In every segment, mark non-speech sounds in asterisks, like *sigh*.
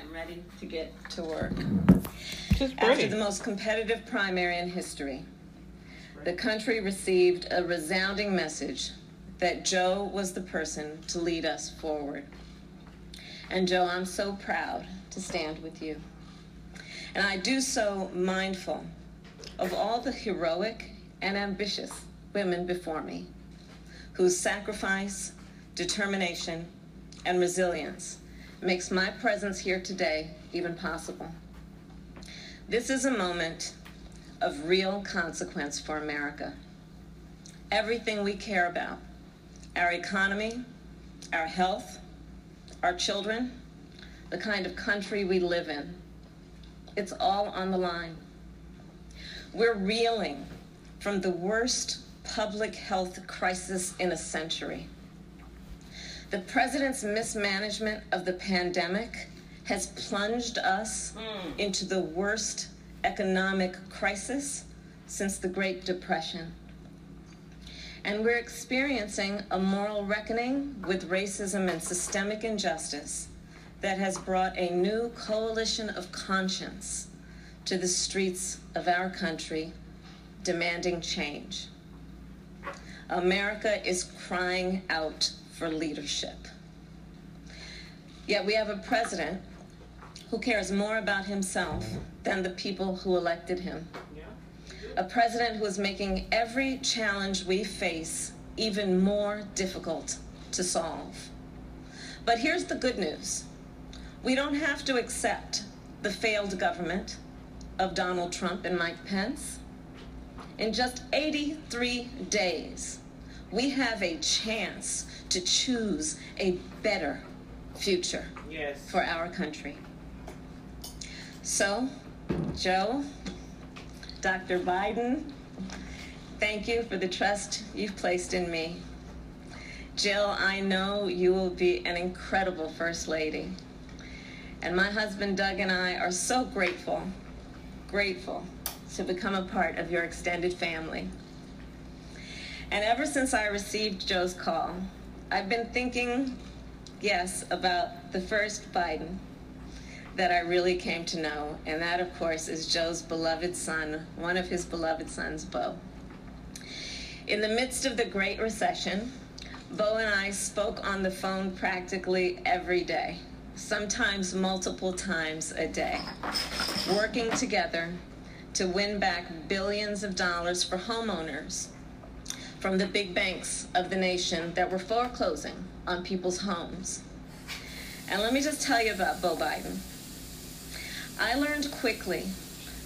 I'm ready to get to work. After the most competitive primary in history, the country received a resounding message that Joe was the person to lead us forward. And Joe, I'm so proud to stand with you. And I do so mindful of all the heroic and ambitious women before me whose sacrifice, determination, and resilience makes my presence here today even possible. This is a moment of real consequence for America. Everything we care about our economy, our health, our children, the kind of country we live in it's all on the line. We're reeling from the worst public health crisis in a century. The president's mismanagement of the pandemic has plunged us hmm. into the worst economic crisis since the Great Depression. And we're experiencing a moral reckoning with racism and systemic injustice that has brought a new coalition of conscience to the streets of our country demanding change. America is crying out for leadership. Yet we have a president who cares more about himself than the people who elected him. A president who is making every challenge we face even more difficult to solve. But here's the good news we don't have to accept the failed government of Donald Trump and Mike Pence. In just 83 days, we have a chance to choose a better future Yes. for our country. So, Joe, Dr. Biden, thank you for the trust you've placed in me. Jill, I know you will be an incredible First Lady. And my husband Doug and I are so grateful, grateful to become a part of your extended family. And ever since I received Joe's call, I've been thinking, yes, about the first Biden that I really came to know. And that, of course, is Joe's beloved son, one of his beloved sons, Bo. In the midst of the Great Recession, Bo and I spoke on the phone practically every day, sometimes multiple times a day, working together to win back billions of dollars for homeowners from the big banks of the nation that were foreclosing on people's homes. And let me just tell you about Bo Biden. I learned quickly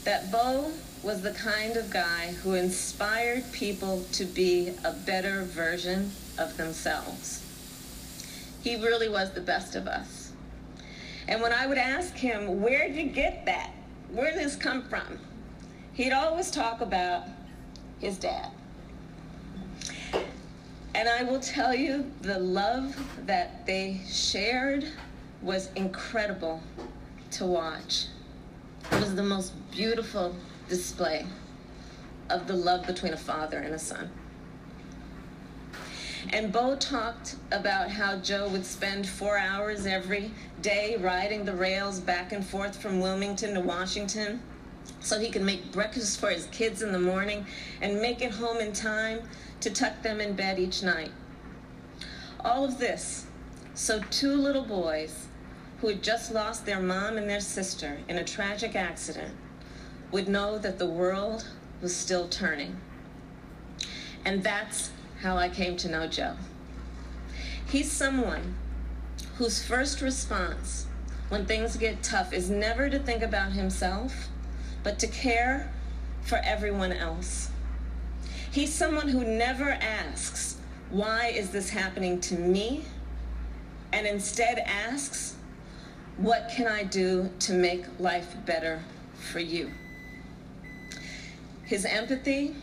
that Bo was the kind of guy who inspired people to be a better version of themselves. He really was the best of us. And when I would ask him, Where'd you get that? Where did this come from? He'd always talk about his dad. And I will tell you, the love that they shared was incredible to watch. It was the most beautiful display of the love between a father and a son. And Bo talked about how Joe would spend four hours every day riding the rails back and forth from Wilmington to Washington so he can make breakfast for his kids in the morning and make it home in time to tuck them in bed each night. All of this so two little boys who had just lost their mom and their sister in a tragic accident would know that the world was still turning. And that's how I came to know Joe. He's someone whose first response when things get tough is never to think about himself, but to care for everyone else. He's someone who never asks, Why is this happening to me? and instead asks, What can I do to make life better for you? His empathy,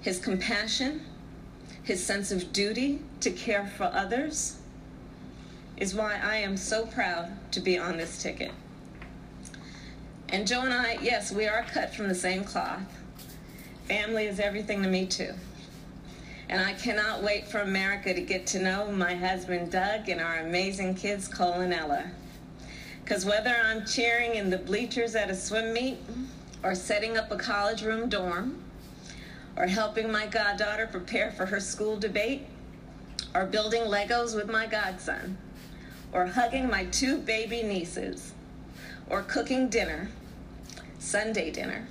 his compassion, his sense of duty to care for others is why I am so proud to be on this ticket. And Joe and I, yes, we are cut from the same cloth. Family is everything to me, too. And I cannot wait for America to get to know my husband Doug and our amazing kids, Cole and Ella. Because whether I'm cheering in the bleachers at a swim meet, or setting up a college room dorm, or helping my goddaughter prepare for her school debate, or building Legos with my godson, or hugging my two baby nieces, or cooking dinner, Sunday dinner,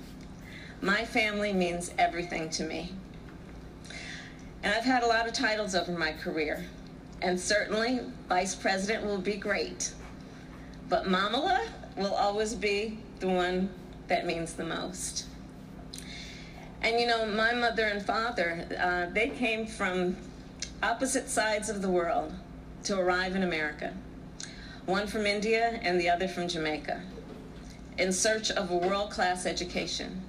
my family means everything to me. And I've had a lot of titles over my career, and certainly vice president will be great. But Momala will always be the one that means the most. And you know, my mother and father, uh, they came from opposite sides of the world to arrive in America. One from India and the other from Jamaica, in search of a world class education.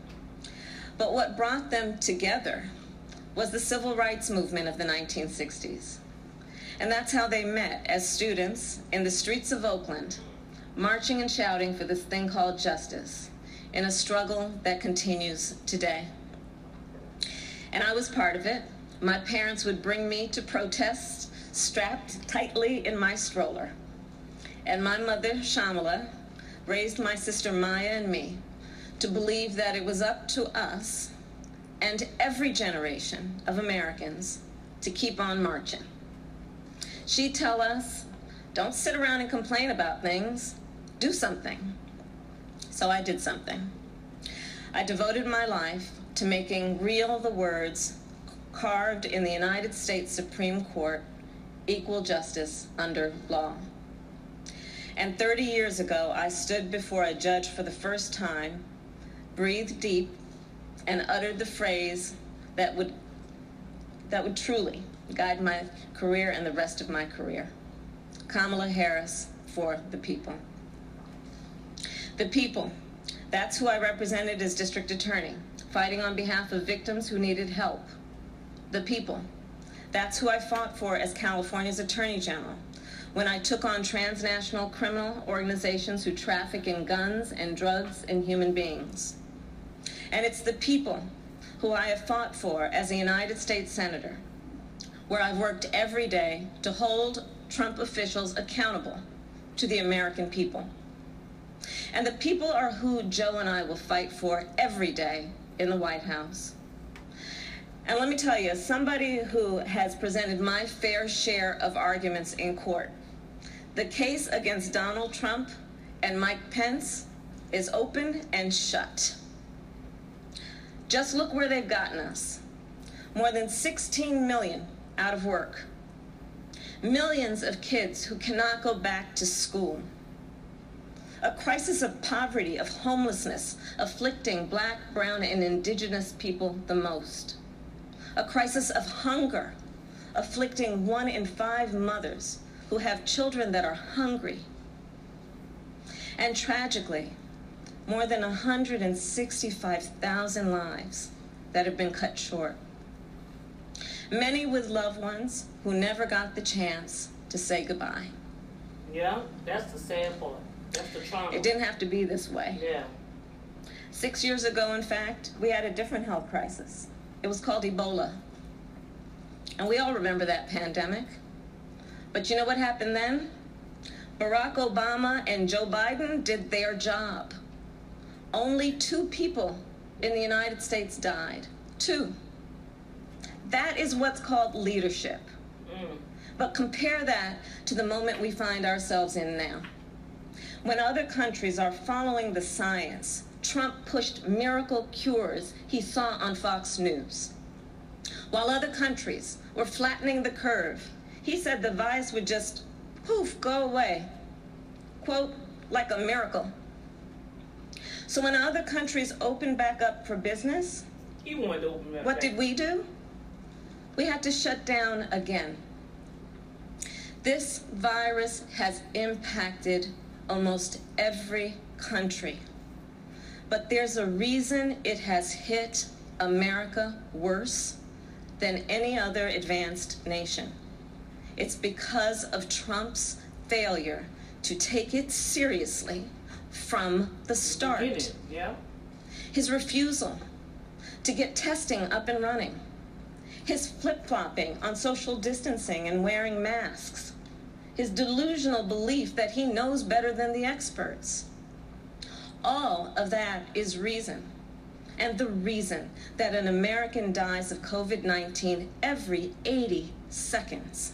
But what brought them together was the civil rights movement of the 1960s. And that's how they met as students in the streets of Oakland, marching and shouting for this thing called justice in a struggle that continues today. And I was part of it. My parents would bring me to protests strapped tightly in my stroller. And my mother, Shyamala, raised my sister Maya and me to believe that it was up to us and every generation of Americans to keep on marching. She'd tell us, don't sit around and complain about things, do something. So I did something. I devoted my life to making real the words carved in the United States Supreme Court equal justice under law. And 30 years ago, I stood before a judge for the first time, breathed deep, and uttered the phrase that would, that would truly guide my career and the rest of my career Kamala Harris for the people. The people, that's who I represented as district attorney, fighting on behalf of victims who needed help. The people, that's who I fought for as California's attorney general when I took on transnational criminal organizations who traffic in guns and drugs and human beings. And it's the people who I have fought for as a United States Senator, where I've worked every day to hold Trump officials accountable to the American people. And the people are who Joe and I will fight for every day in the White House. And let me tell you, somebody who has presented my fair share of arguments in court, the case against Donald Trump and Mike Pence is open and shut. Just look where they've gotten us. More than 16 million out of work. Millions of kids who cannot go back to school. A crisis of poverty, of homelessness, afflicting black, brown, and indigenous people the most. A crisis of hunger, afflicting one in five mothers who have children that are hungry. And tragically, more than 165,000 lives that have been cut short. Many with loved ones who never got the chance to say goodbye. Yeah, that's the sad part. That's the trauma. It didn't have to be this way. Yeah. Six years ago, in fact, we had a different health crisis. It was called Ebola. And we all remember that pandemic. But you know what happened then? Barack Obama and Joe Biden did their job. Only two people in the United States died. Two. That is what's called leadership. Mm. But compare that to the moment we find ourselves in now. When other countries are following the science, Trump pushed miracle cures he saw on Fox News. While other countries were flattening the curve, he said the virus would just poof, go away. Quote, like a miracle. So when other countries opened back up for business, he wanted to open what did we do? We had to shut down again. This virus has impacted almost every country. But there's a reason it has hit America worse than any other advanced nation. It's because of Trump's failure to take it seriously from the start. Yeah. His refusal to get testing up and running. His flip flopping on social distancing and wearing masks. his delusional belief that he knows better than the experts. All of that is reason. And the reason that an American dies of COVID 19 every 80 seconds.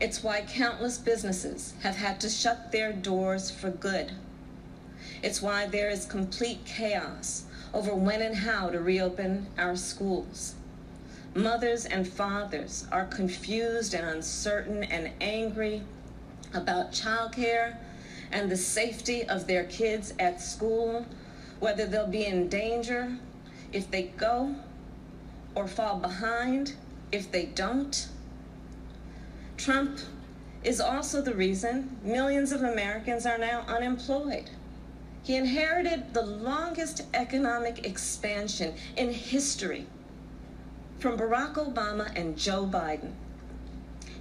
It's why countless businesses have had to shut their doors for good. It's why there is complete chaos over when and how to reopen our schools. Mothers and fathers are confused and uncertain and angry about childcare and the safety of their kids at school, whether they'll be in danger if they go or fall behind if they don't. Trump is also the reason millions of Americans are now unemployed. He inherited the longest economic expansion in history from Barack Obama and Joe Biden.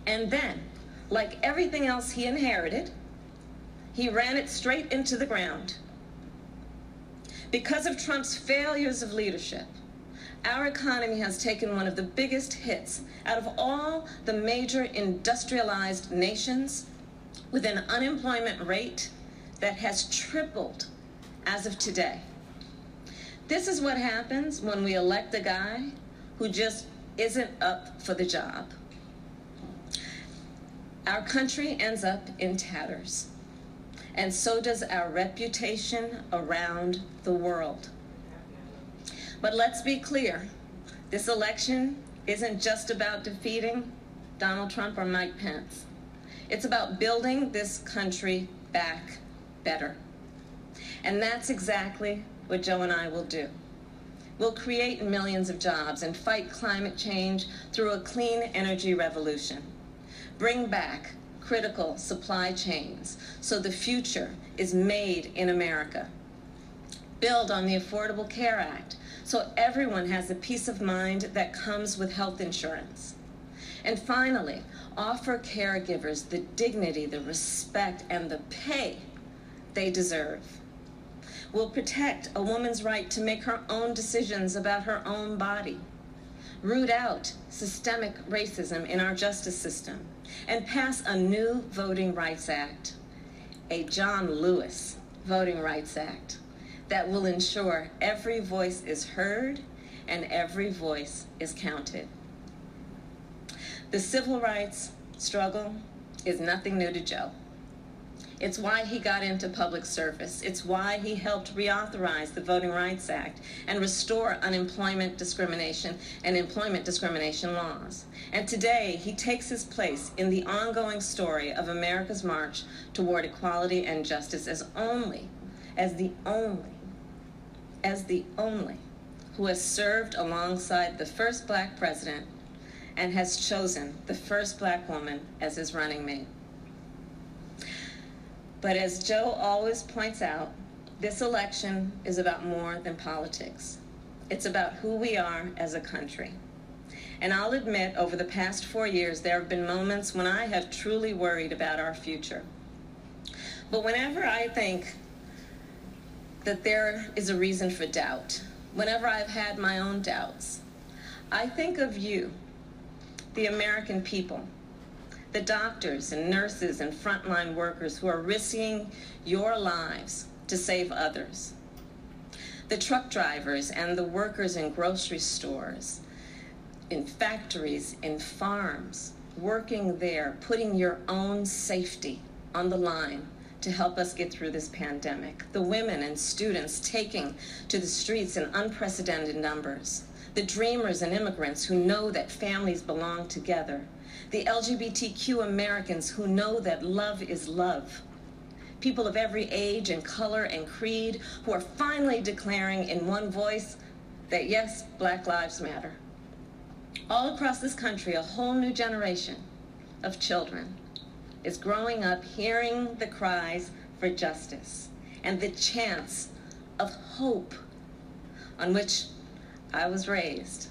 And then, like everything else he inherited, he ran it straight into the ground. Because of Trump's failures of leadership, our economy has taken one of the biggest hits out of all the major industrialized nations with an unemployment rate that has tripled as of today. This is what happens when we elect a guy who just isn't up for the job. Our country ends up in tatters, and so does our reputation around the world. But let's be clear this election isn't just about defeating Donald Trump or Mike Pence, it's about building this country back better. And that's exactly what Joe and I will do. We'll create millions of jobs and fight climate change through a clean energy revolution. Bring back critical supply chains so the future is made in America. Build on the Affordable Care Act so everyone has the peace of mind that comes with health insurance. And finally, offer caregivers the dignity, the respect, and the pay they deserve We'll protect a woman's right to make her own decisions about her own body, root out systemic racism in our justice system, and pass a new Voting Rights Act, a John Lewis Voting Rights Act, that will ensure every voice is heard and every voice is counted. The civil rights struggle is nothing new to Joe. It's why he got into public service. It's why he helped reauthorize the Voting Rights Act and restore unemployment discrimination and employment discrimination laws. And today, he takes his place in the ongoing story of America's march toward equality and justice as only, as the only, as the only who has served alongside the first black president and has chosen the first black woman as his running mate. But as Joe always points out, this election is about more than politics. It's about who we are as a country. And I'll admit, over the past four years, there have been moments when I have truly worried about our future. But whenever I think that there is a reason for doubt, whenever I've had my own doubts, I think of you, the American people the doctors and nurses and frontline workers who are risking your lives to save others, the truck drivers and the workers in grocery stores, in factories, in farms, working there, putting your own safety on the line to help us get through this pandemic. The women and students taking to the streets in unprecedented numbers. The dreamers and immigrants who know that families belong together the LGBTQ Americans who know that love is love. People of every age and color and creed who are finally declaring in one voice that yes, Black Lives Matter. All across this country, a whole new generation of children is growing up hearing the cries for justice and the chants of hope on which I was raised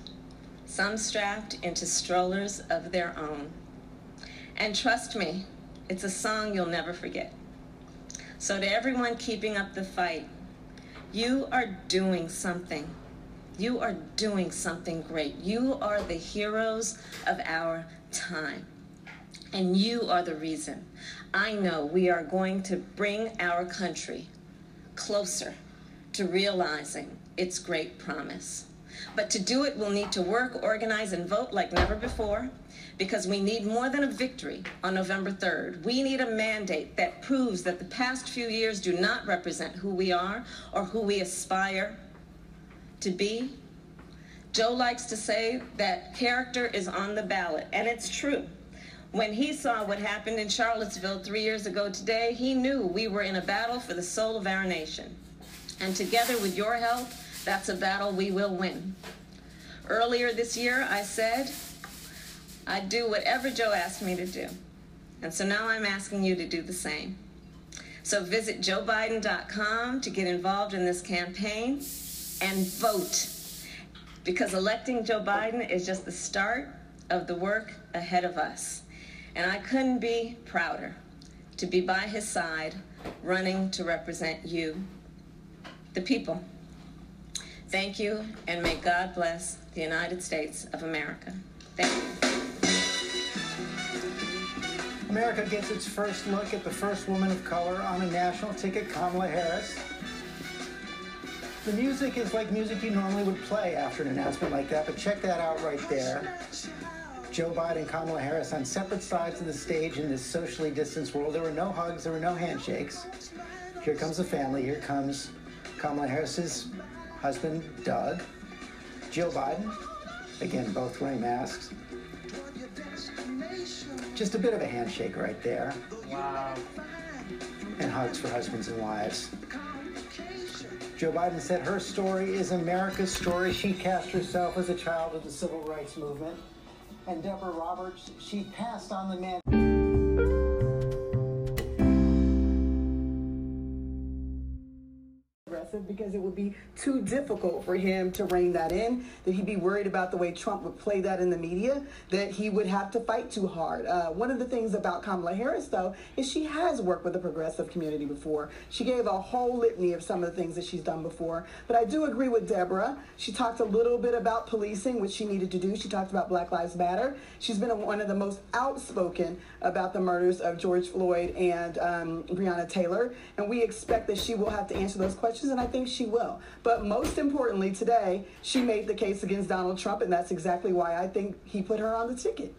some strapped into strollers of their own. And trust me, it's a song you'll never forget. So, to everyone keeping up the fight, you are doing something. You are doing something great. You are the heroes of our time. And you are the reason I know we are going to bring our country closer to realizing its great promise. But to do it, we'll need to work, organize, and vote like never before because we need more than a victory on November 3rd. We need a mandate that proves that the past few years do not represent who we are or who we aspire to be. Joe likes to say that character is on the ballot, and it's true. When he saw what happened in Charlottesville three years ago today, he knew we were in a battle for the soul of our nation. And together with your help, that's a battle we will win. Earlier this year, I said I'd do whatever Joe asked me to do. And so now I'm asking you to do the same. So visit joebiden.com to get involved in this campaign and vote. Because electing Joe Biden is just the start of the work ahead of us. And I couldn't be prouder to be by his side, running to represent you, the people. Thank you, and may God bless the United States of America. Thank you. America gets its first look at the first woman of color on a national ticket, Kamala Harris. The music is like music you normally would play after an announcement like that, but check that out right there. Joe Biden and Kamala Harris on separate sides of the stage in this socially distanced world. There were no hugs, there were no handshakes. Here comes the family. Here comes Kamala Harris's husband, Doug. Joe Biden, again, both wearing masks. Just a bit of a handshake right there. Wow. And hugs for husbands and wives. Joe Biden said her story is America's story. She cast herself as a child of the civil rights movement. And Deborah Roberts, she passed on the man. Because it would be too difficult for him to rein that in, that he'd be worried about the way Trump would play that in the media, that he would have to fight too hard. Uh, one of the things about Kamala Harris, though, is she has worked with the progressive community before. She gave a whole litany of some of the things that she's done before. But I do agree with Deborah. She talked a little bit about policing, which she needed to do. She talked about Black Lives Matter. She's been one of the most outspoken about the murders of George Floyd and um, Breonna Taylor. And we expect that she will have to answer those questions. And I think she will. But most importantly, today, she made the case against Donald Trump, and that's exactly why I think he put her on the ticket.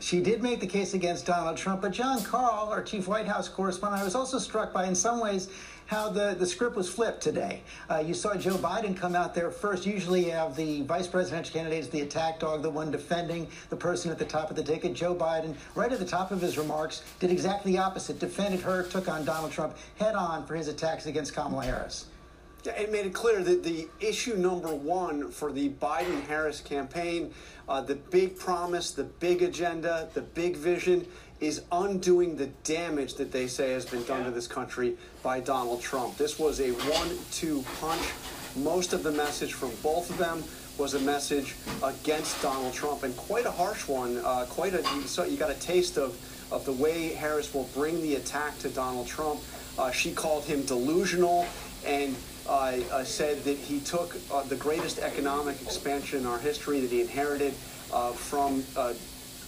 She did make the case against Donald Trump, but Jon Karl, our chief White House correspondent, I was also struck by, in some ways, how the, the script was flipped today. Uh, you saw Joe Biden come out there first. Usually you have the vice presidential candidate as the attack dog, the one defending the person at the top of the ticket. Joe Biden, right at the top of his remarks, did exactly the opposite, defended her, took on Donald Trump head on for his attacks against Kamala Harris. Yeah, it made it clear that the issue number one for the Biden Harris campaign, uh, the big promise, the big agenda, the big vision, is undoing the damage that they say has been done to this country by Donald Trump. This was a one two punch. Most of the message from both of them was a message against Donald Trump, and quite a harsh one. Uh, quite a you, saw, you got a taste of, of the way Harris will bring the attack to Donald Trump. Uh, she called him delusional and uh, uh said that he took uh, the greatest economic expansion in our history that he inherited uh, from uh,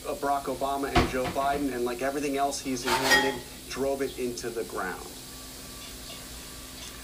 Barack Obama and Joe Biden, and like everything else he's inherited, drove it into the ground.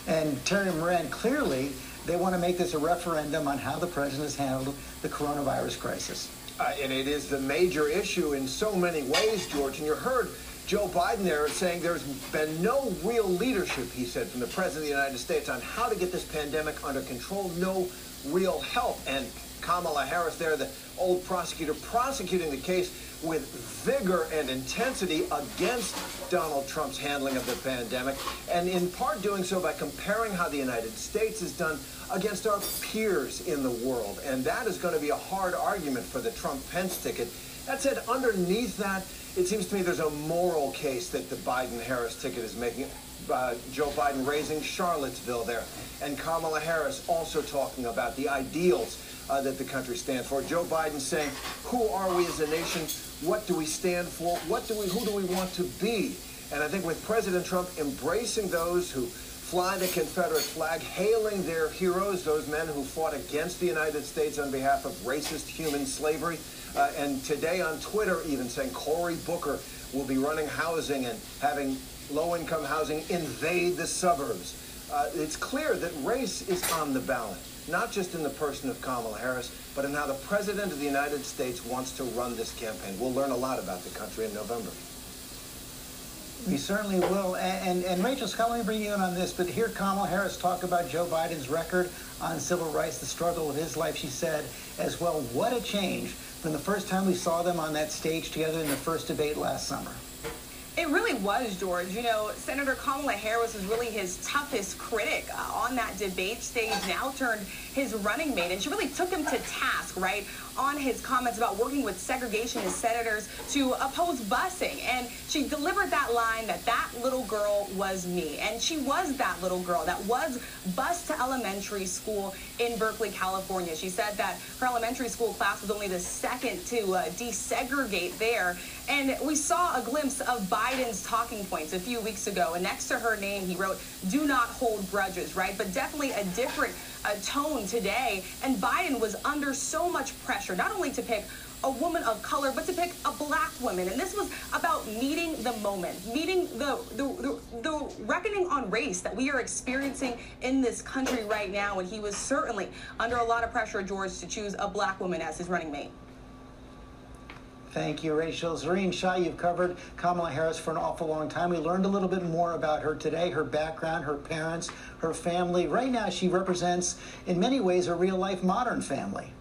And Terry Moran, clearly, they want to make this a referendum on how the president has handled the coronavirus crisis. Uh, and it is the major issue in so many ways, George. And you heard Joe Biden there saying there's been no real leadership, he said, from the President of the United States on how to get this pandemic under control. No real help. And Kamala Harris there, the old prosecutor, prosecuting the case with vigor and intensity against Donald Trump's handling of the pandemic, and in part doing so by comparing how the United States has done against our peers in the world. And that is going to be a hard argument for the Trump-Pence ticket. That said, underneath that, it seems to me there's a moral case that the Biden-Harris ticket is making. Uh, Joe Biden raising Charlottesville there, and Kamala Harris also talking about the ideals uh, that the country stands for. Joe Biden saying, who are we as a nation? What do we stand for? What do we, who do we want to be? And I think with President Trump embracing those who fly the Confederate flag, hailing their heroes, those men who fought against the United States on behalf of racist human slavery, Uh, and today on Twitter, even saying Cory Booker will be running housing and having low-income housing invade the suburbs. Uh, it's clear that race is on the ballot, not just in the person of Kamala Harris, but in how the President of the United States wants to run this campaign. We'll learn a lot about the country in November. We certainly will. And, and, and, Rachel Scott, let me bring you in on this, but hear Kamala Harris talk about Joe Biden's record on civil rights, the struggle of his life, she said, as well. What a change from the first time we saw them on that stage together in the first debate last summer. It really was, George. You know, Senator Kamala Harris was really his toughest critic uh, on that debate stage, now turned his running mate. And she really took him to task, right, on his comments about working with segregationist senators to oppose busing. And she delivered that line that that little girl was me. And she was that little girl that was bused to elementary school in Berkeley, California. She said that her elementary school class was only the second to uh, desegregate there. And we saw a glimpse of Biden's talking points a few weeks ago. And next to her name, he wrote, do not hold grudges, right? But definitely a different tone today. And Biden was under so much pressure, not only to pick a woman of color, but to pick a black woman. And this was about meeting the moment, meeting the, the, the, the, reckoning on race that we are experiencing in this country right now. And he was certainly under a lot of pressure, George, to choose a black woman as his running mate. Thank you, Rachel. Zohreen Shah, you've covered Kamala Harris for an awful long time. We learned a little bit more about her today, her background, her parents, her family. Right now, she represents, in many ways, a real life modern family.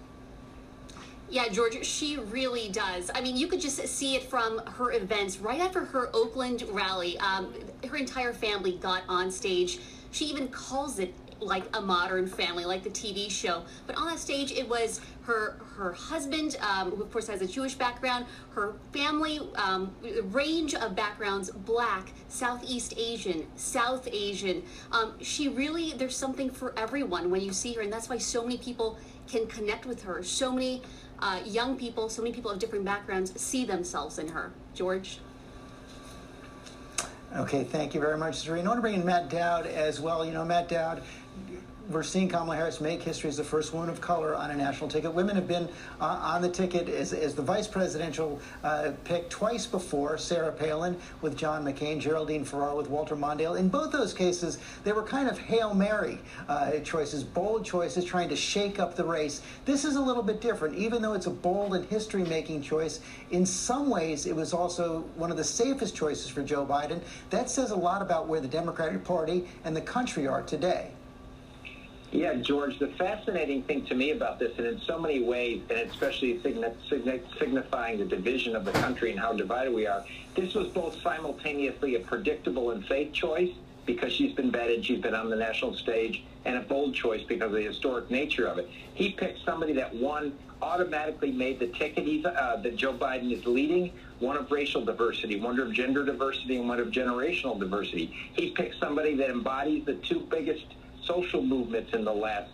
Yeah, George, she really does. I mean, you could just see it from her events. Right after her Oakland rally, um, her entire family got on stage. She even calls it like a modern family, like the TV show. But on that stage, it was her her husband, um, who of course has a Jewish background, her family, um, range of backgrounds, black, Southeast Asian, South Asian. Um, she really, there's something for everyone when you see her, and that's why so many people can connect with her. So many uh, young people, so many people of different backgrounds see themselves in her. George? Okay, thank you very much, Zohreen. I want to bring in Matt Dowd as well. You know, Matt Dowd, we're seeing Kamala Harris make history as the first woman of color on a national ticket. Women have been uh, on the ticket as, as the vice presidential uh, pick twice before Sarah Palin with John McCain, Geraldine Ferraro with Walter Mondale. In both those cases, they were kind of Hail Mary uh, choices, bold choices trying to shake up the race. This is a little bit different. Even though it's a bold and history making choice, in some ways it was also one of the safest choices for Joe Biden. That says a lot about where the Democratic Party and the country are today. Yeah, George, the fascinating thing to me about this, and in so many ways, and especially signifying the division of the country and how divided we are, this was both simultaneously a predictable and safe choice because she's been vetted, she's been on the national stage, and a bold choice because of the historic nature of it. He picked somebody that, one, automatically made the ticket uh, that Joe Biden is leading, one of racial diversity, one of gender diversity, and one of generational diversity. He picked somebody that embodies the two biggest – social movements in the last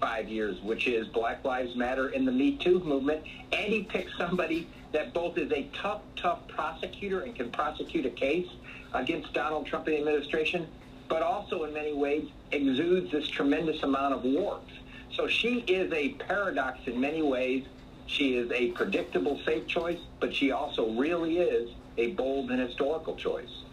five years, which is Black Lives Matter and the Me Too movement. And he picked somebody that both is a tough, tough prosecutor and can prosecute a case against Donald Trump and the administration, but also in many ways exudes this tremendous amount of warmth. So she is a paradox in many ways. She is a predictable, safe choice, but she also really is a bold and historical choice.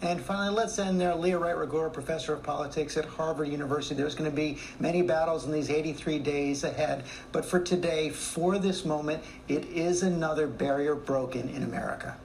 And finally, let's end there. Leah Wright Rigueur, professor of politics at Harvard University. There's going to be many battles in these 83 days ahead. But for today, for this moment, it is another barrier broken in America.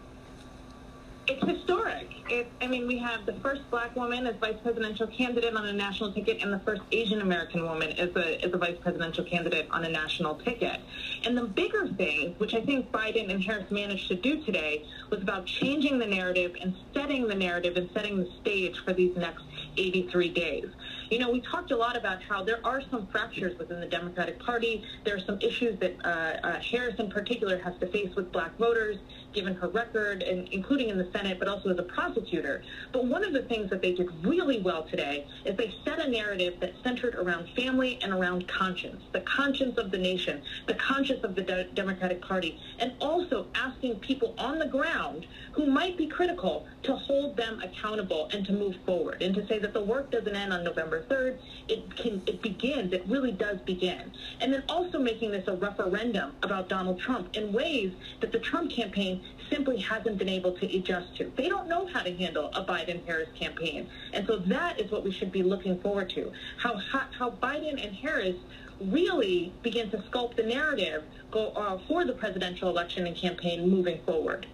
It's historic. It, I mean, we have the first black woman as vice presidential candidate on a national ticket and the first Asian American woman as a, as a vice presidential candidate on a national ticket. And the bigger thing, which I think Biden and Harris managed to do today, was about changing the narrative and setting the narrative and setting the stage for these next 83 days. You know, we talked a lot about how there are some fractures within the Democratic Party. There are some issues that uh, uh, Harris in particular has to face with black voters, given her record, and including in the Senate, but also as a prosecutor. But one of the things that they did really well today is they set a narrative that centered around family and around conscience, the conscience of the nation, the conscience of the De- Democratic Party, and also asking people on the ground who might be critical to hold them accountable and to move forward and to say that the work doesn't end on November 3rd. It can, it begins. It really does begin. And then also making this a referendum about Donald Trump in ways that the Trump campaign simply hasn't been able to adjust to. They don't know how to handle a Biden-Harris campaign. And so that is what we should be looking forward to. How, how, how Biden and Harris really begin to sculpt the narrative go, uh, for the presidential election and campaign moving forward.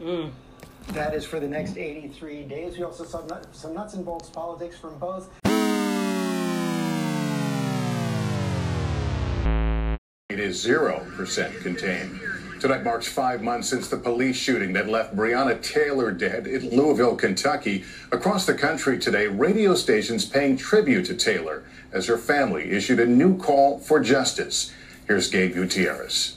Mm. That is for the next 83 days. We also saw some nuts and bolts politics from both. It is 0% contained. Tonight marks five months since the police shooting that left Breonna Taylor dead in Louisville, Kentucky. Across the country today, radio stations paying tribute to Taylor as her family issued a new call for justice. Here's Gabe Gutierrez.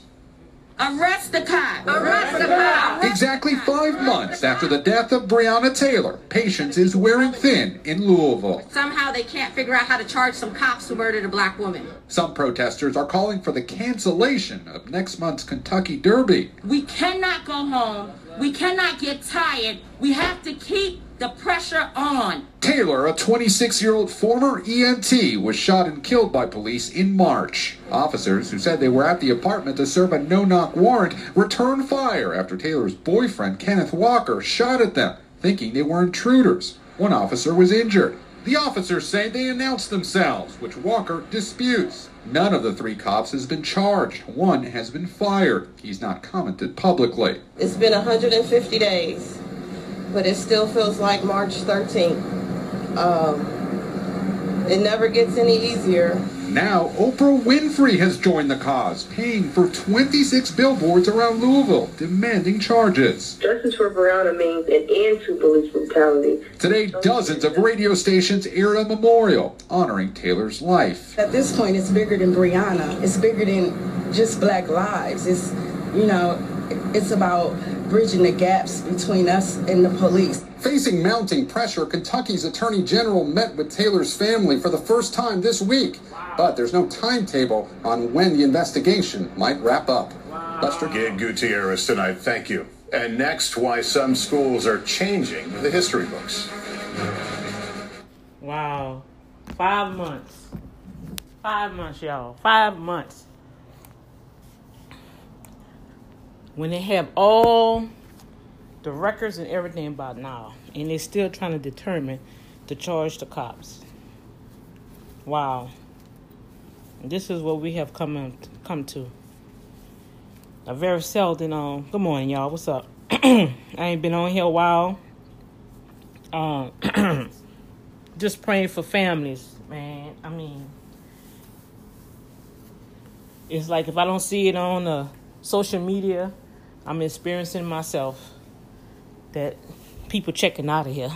Arrest the cop! Arrest the cop! Exactly five months after the death of Breonna Taylor, patience is wearing thin in Louisville. Somehow they can't figure out how to charge some cops who murdered a black woman. Some protesters are calling for the cancellation of next month's Kentucky Derby. We cannot go home. We cannot get tired. We have to keep the pressure on. Taylor, a 26 year old former EMT, was shot and killed by police in March. Officers who said they were at the apartment to serve a no knock warrant returned fire after Taylor's boyfriend, Kenneth Walker, shot at them, thinking they were intruders. One officer was injured. The officers say they announced themselves, which Walker disputes. None of the three cops has been charged. One has been fired. He's not commented publicly. It's been 150 days but it still feels like March 13th. Um, it never gets any easier. Now, Oprah Winfrey has joined the cause, paying for 26 billboards around Louisville, demanding charges. Justice for Breonna means an end to police brutality. Today, dozens of radio stations aired a memorial honoring Taylor's life. At this point, it's bigger than Breonna. It's bigger than just black lives. It's, you know, it's about bridging the gaps between us and the police. Facing mounting pressure, Kentucky's Attorney General met with Taylor's family for the first time this week. But there's no timetable on when the investigation might wrap up. Wow. Buster Gabe Gutierrez tonight. Thank you. And next, why some schools are changing the history books. Wow. Five months. Five months, y'all. Five months. When they have all the records and everything by now, and they're still trying to determine to charge the cops. Wow. This is what we have come come to. A very seldom on. Um, good morning, y'all. What's up? *clears throat* I ain't been on here a while. Um, *clears throat* just praying for families, man. I mean, it's like if I don't see it on uh, social media, I'm experiencing myself that people checking out of here.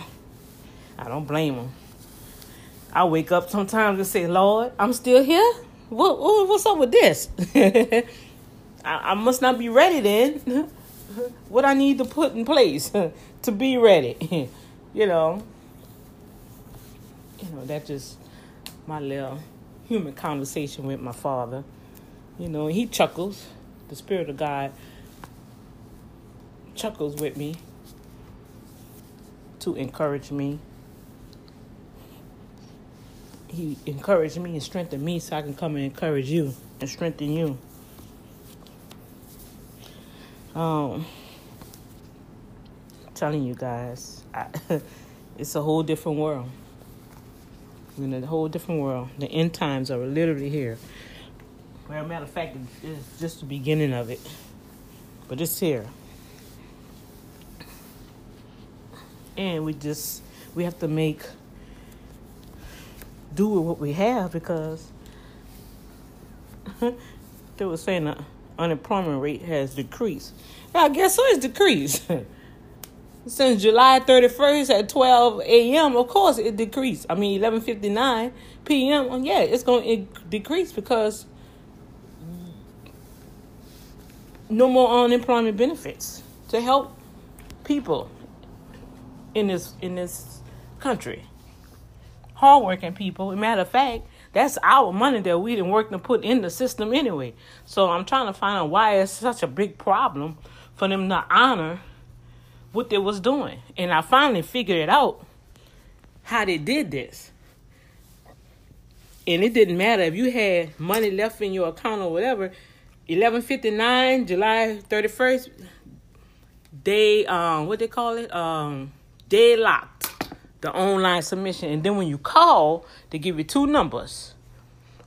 I don't blame them. I wake up sometimes and say, Lord, I'm still here? What, what what's up with this? *laughs* I, I must not be ready then. *laughs* what I need to put in place *laughs* to be ready. you know. You know, that's just my little human conversation with my father. You know, he chuckles. The Spirit of God chuckles with me to encourage me. He encouraged me and strengthened me so I can come and encourage you and strengthen you. Um, I'm telling you guys, I, *laughs* it's a whole different world. We're in a whole different world. The end times are literally here. Well, matter of fact, it's just the beginning of it, but it's here. And we just we have to make do with what we have because *laughs* they were saying the unemployment rate has decreased. Now, guess what? It's decreased. *laughs* Since July 31st at 12 a.m., of course it decreased. I mean, 11:59 p.m. Yeah, it's going to decrease because no more unemployment benefits to help people in this in this country. Hardworking people. Matter of fact, that's our money that we didn't work to put in the system anyway. So I'm trying to find out why it's such a big problem for them to honor what they was doing. And I finally figured it out how they did this. And it didn't matter if you had money left in your account or whatever. 1159, July 31st, they um what they call it? Um they locked the online submission. And then when you call, they give you two numbers.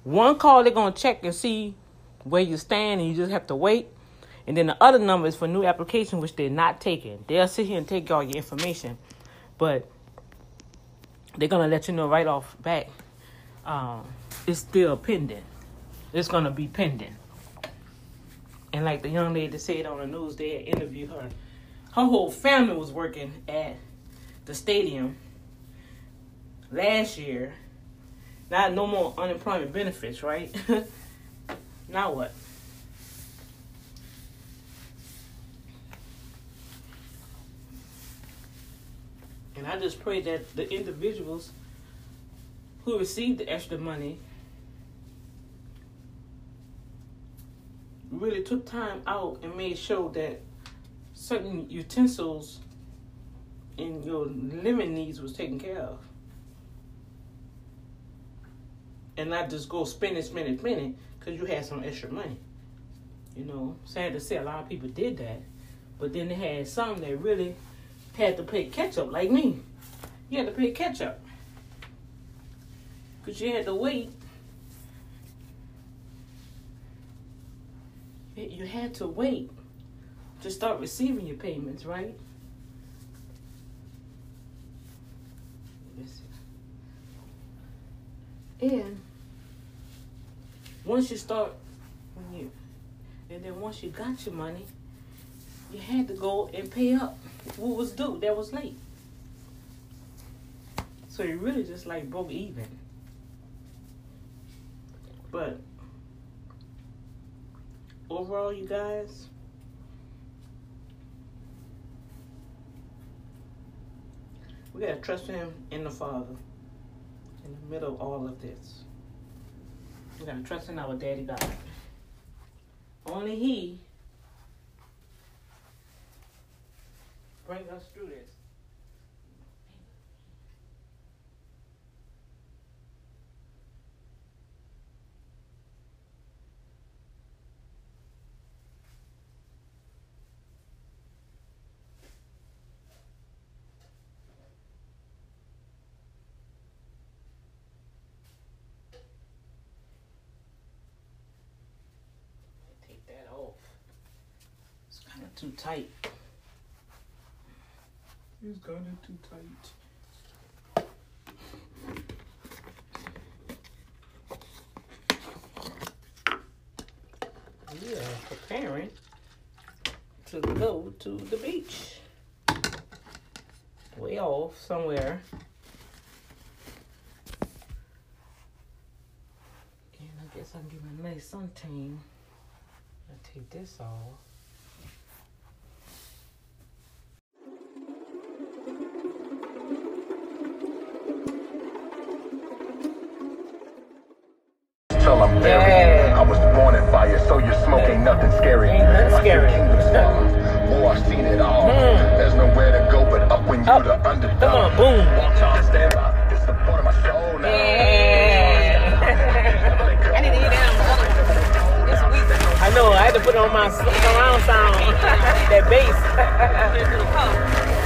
One call they're gonna check and see where you stand and you just have to wait. And then the other number is for new application, which they're not taking. They'll sit here and take all your information, but they're gonna let you know right off back. Um, it's still pending. It's gonna be pending. And like the young lady said on the news, they interviewed her. Her whole family was working at the stadium last year. Not no more unemployment benefits, right? *laughs* now what? And I just pray that the individuals who received the extra money really took time out and made sure that certain utensils and your living needs was taken care of. And not just go spending, spending, spending because you had some extra money. You know, sad to say a lot of people did that. But then they had some that really had to play catch up, like me. You had to play catch up. Because you had to wait. You had to wait to start receiving your payments, right? And once you start, you, and then once you got your money, you had to go and pay up what was due that was late. So you really just like broke even. But overall, you guys, we gotta trust Him in the Father in the middle of all of this. We gotta trust in our Daddy God. Only He bring us through this. Take that off. It's kind of too tight. It's kind of too tight. We are preparing to go to the beach. Way off somewhere. And I guess I'll give my nice suntan. I'll take this off. Oh, I've seen it all. Hmm. There's nowhere to go but up when you're the underdog. Come on, boom. Watch out, stand by. Uh, it's the part of my soul now. *laughs* I need to eat down. I know. I had to put on my surround sound. *laughs* that bass. *laughs*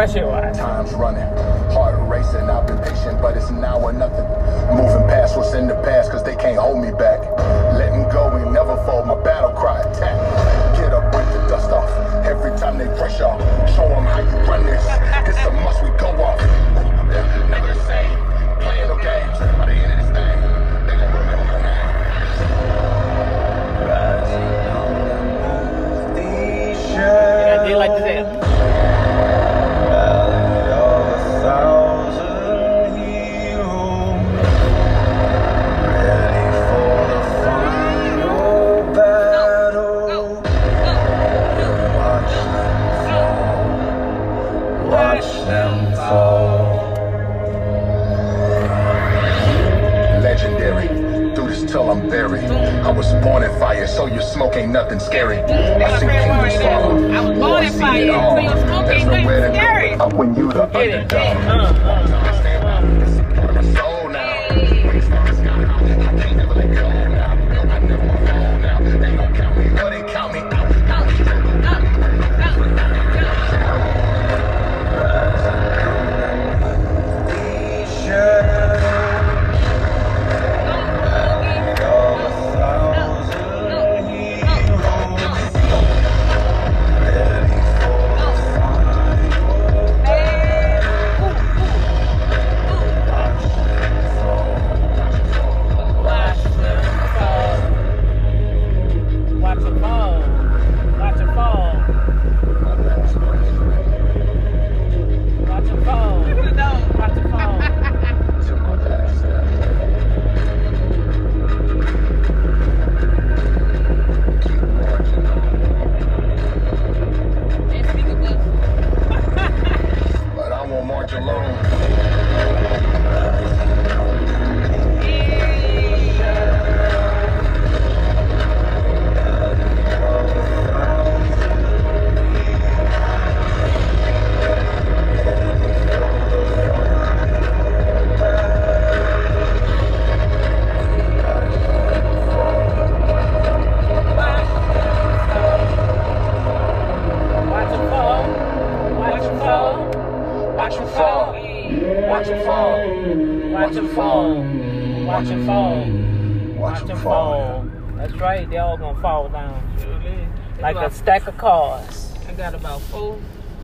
Pressurizing. Pressurizing. Time's running.